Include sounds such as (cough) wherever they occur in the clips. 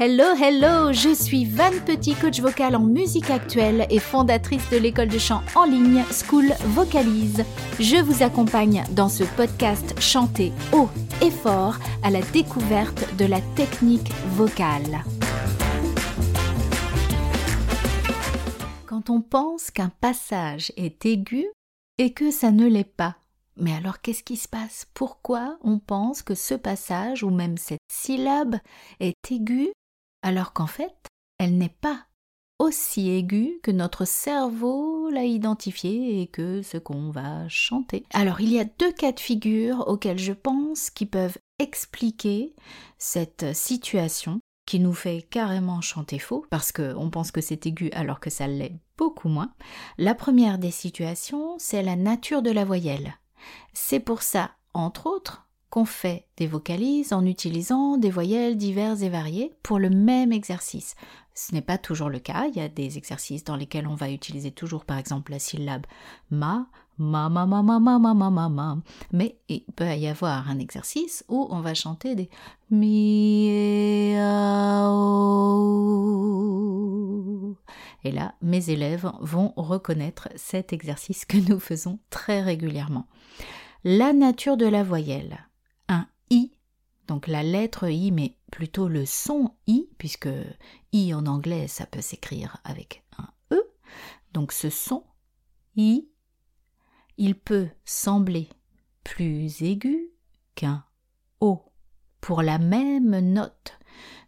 Hello, hello, je suis Van Petit, coach vocal en musique actuelle et fondatrice de l'école de chant en ligne School Vocalise. Je vous accompagne dans ce podcast chanté haut et fort à la découverte de la technique vocale. Quand on pense qu'un passage est aigu et que ça ne l'est pas, mais alors qu'est-ce qui se passe? Pourquoi on pense que ce passage ou même cette syllabe est aiguë alors qu'en fait, elle n'est pas aussi aiguë que notre cerveau l'a identifiée et que ce qu'on va chanter. Alors il y a deux cas de figure auxquels je pense qui peuvent expliquer cette situation qui nous fait carrément chanter faux parce qu'on pense que c'est aigu alors que ça l'est beaucoup moins. La première des situations, c'est la nature de la voyelle. C'est pour ça, entre autres, qu'on fait des vocalises en utilisant des voyelles diverses et variées pour le même exercice. Ce n'est pas toujours le cas, il y a des exercices dans lesquels on va utiliser toujours par exemple la syllabe ma, ma, ma, ma, ma, ma, ma, ma, ma, ma. Mais il peut y avoir un exercice où on va chanter des mi, et, Et là, mes élèves vont reconnaître cet exercice que nous faisons très régulièrement. La nature de la voyelle donc la lettre I, mais plutôt le son I, puisque I en anglais, ça peut s'écrire avec un E. Donc ce son I, il peut sembler plus aigu qu'un O pour la même note.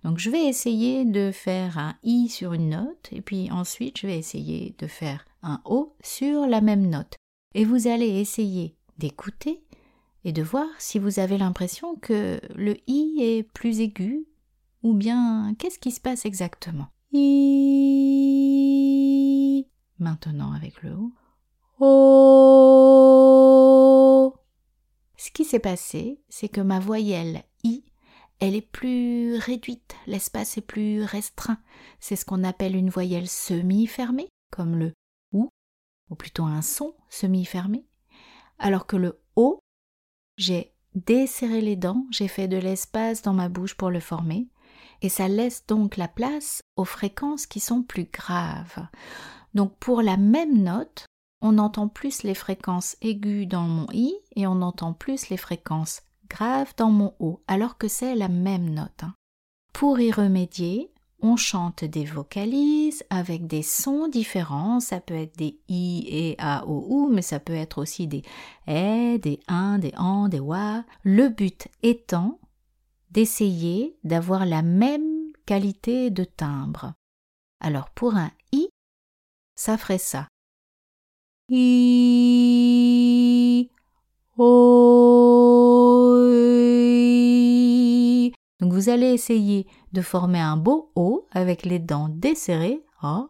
Donc je vais essayer de faire un I sur une note et puis ensuite je vais essayer de faire un O sur la même note. Et vous allez essayer d'écouter et de voir si vous avez l'impression que le i est plus aigu ou bien qu'est-ce qui se passe exactement? I maintenant avec le o. O. Ce qui s'est passé, c'est que ma voyelle i, elle est plus réduite, l'espace est plus restreint. C'est ce qu'on appelle une voyelle semi-fermée, comme le ou, ou plutôt un son semi-fermé, alors que le o j'ai desserré les dents, j'ai fait de l'espace dans ma bouche pour le former, et ça laisse donc la place aux fréquences qui sont plus graves. Donc pour la même note, on entend plus les fréquences aiguës dans mon i et on entend plus les fréquences graves dans mon o, alors que c'est la même note. Hein. Pour y remédier, on chante des vocalises avec des sons différents. Ça peut être des i et a, o, ou, mais ça peut être aussi des e, des un, des an, des wa. Le but étant d'essayer d'avoir la même qualité de timbre. Alors pour un i, ça ferait ça. I, o, Donc vous allez essayer de former un beau O avec les dents desserrées. Oh.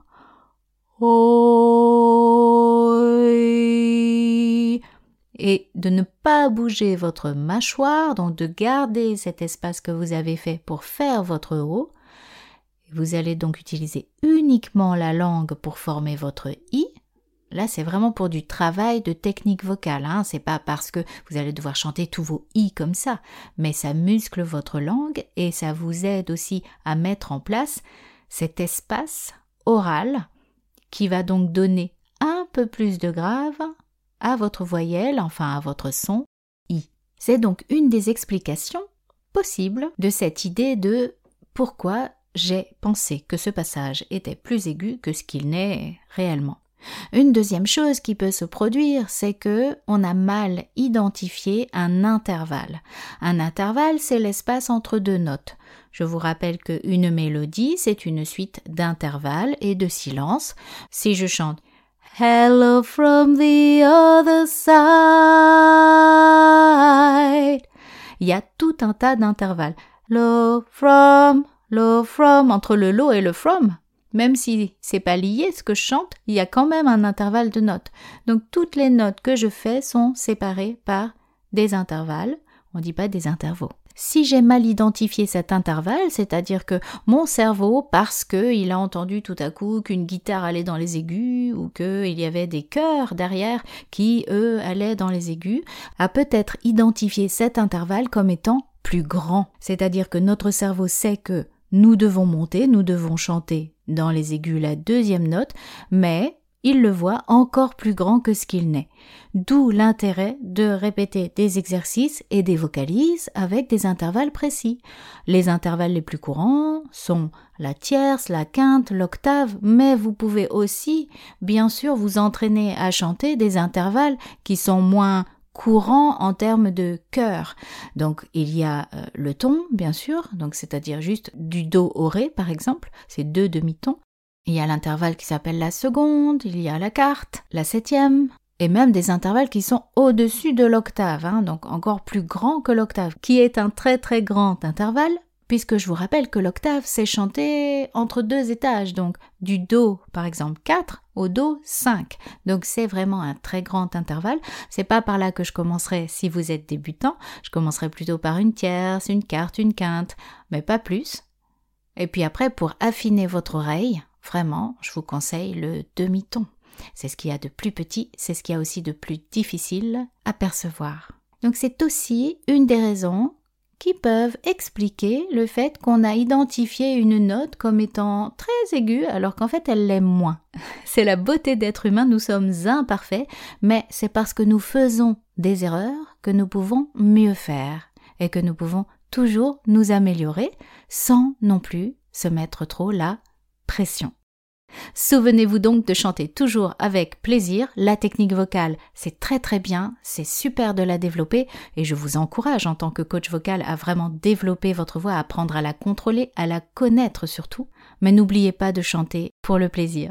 Et de ne pas bouger votre mâchoire, donc de garder cet espace que vous avez fait pour faire votre O. Vous allez donc utiliser uniquement la langue pour former votre I. Là, c'est vraiment pour du travail de technique vocale. Hein. C'est pas parce que vous allez devoir chanter tous vos i comme ça, mais ça muscle votre langue et ça vous aide aussi à mettre en place cet espace oral qui va donc donner un peu plus de grave à votre voyelle, enfin à votre son i. C'est donc une des explications possibles de cette idée de pourquoi j'ai pensé que ce passage était plus aigu que ce qu'il n'est réellement. Une deuxième chose qui peut se produire, c'est que on a mal identifié un intervalle. Un intervalle, c'est l'espace entre deux notes. Je vous rappelle qu'une mélodie, c'est une suite d'intervalles et de silences. Si je chante Hello from the other side, il y a tout un tas d'intervalles. Low from, low from, entre le low et le from, même si c'est pas lié ce que je chante, il y a quand même un intervalle de notes. Donc toutes les notes que je fais sont séparées par des intervalles. On dit pas des intervaux. Si j'ai mal identifié cet intervalle, c'est-à-dire que mon cerveau, parce qu'il a entendu tout à coup qu'une guitare allait dans les aigus ou qu'il y avait des chœurs derrière qui, eux, allaient dans les aigus, a peut-être identifié cet intervalle comme étant plus grand. C'est-à-dire que notre cerveau sait que nous devons monter, nous devons chanter dans les aigus la deuxième note, mais il le voit encore plus grand que ce qu'il n'est. D'où l'intérêt de répéter des exercices et des vocalises avec des intervalles précis. Les intervalles les plus courants sont la tierce, la quinte, l'octave, mais vous pouvez aussi, bien sûr, vous entraîner à chanter des intervalles qui sont moins courants en termes de chœur. Donc il y a euh, le ton, bien sûr, donc c'est-à-dire juste du do au ré par exemple, c'est deux demi-tons. Il y a l'intervalle qui s'appelle la seconde, il y a la quarte, la septième, et même des intervalles qui sont au-dessus de l'octave, hein, donc encore plus grand que l'octave, qui est un très très grand intervalle, puisque je vous rappelle que l'octave c'est chanté entre deux étages, donc du Do par exemple 4 au Do 5. Donc c'est vraiment un très grand intervalle. C'est pas par là que je commencerai si vous êtes débutant, je commencerai plutôt par une tierce, une quarte, une quinte, mais pas plus. Et puis après, pour affiner votre oreille, Vraiment, je vous conseille le demi-ton. C'est ce qu'il y a de plus petit, c'est ce qu'il y a aussi de plus difficile à percevoir. Donc c'est aussi une des raisons qui peuvent expliquer le fait qu'on a identifié une note comme étant très aiguë alors qu'en fait elle l'est moins. (laughs) C'est la beauté d'être humain, nous sommes imparfaits, mais c'est parce que nous faisons des erreurs que nous pouvons mieux faire et que nous pouvons toujours nous améliorer sans non plus se mettre trop la pression. Souvenez-vous donc de chanter toujours avec plaisir. La technique vocale, c'est très très bien, c'est super de la développer et je vous encourage en tant que coach vocal à vraiment développer votre voix, à apprendre à la contrôler, à la connaître surtout. Mais n'oubliez pas de chanter pour le plaisir.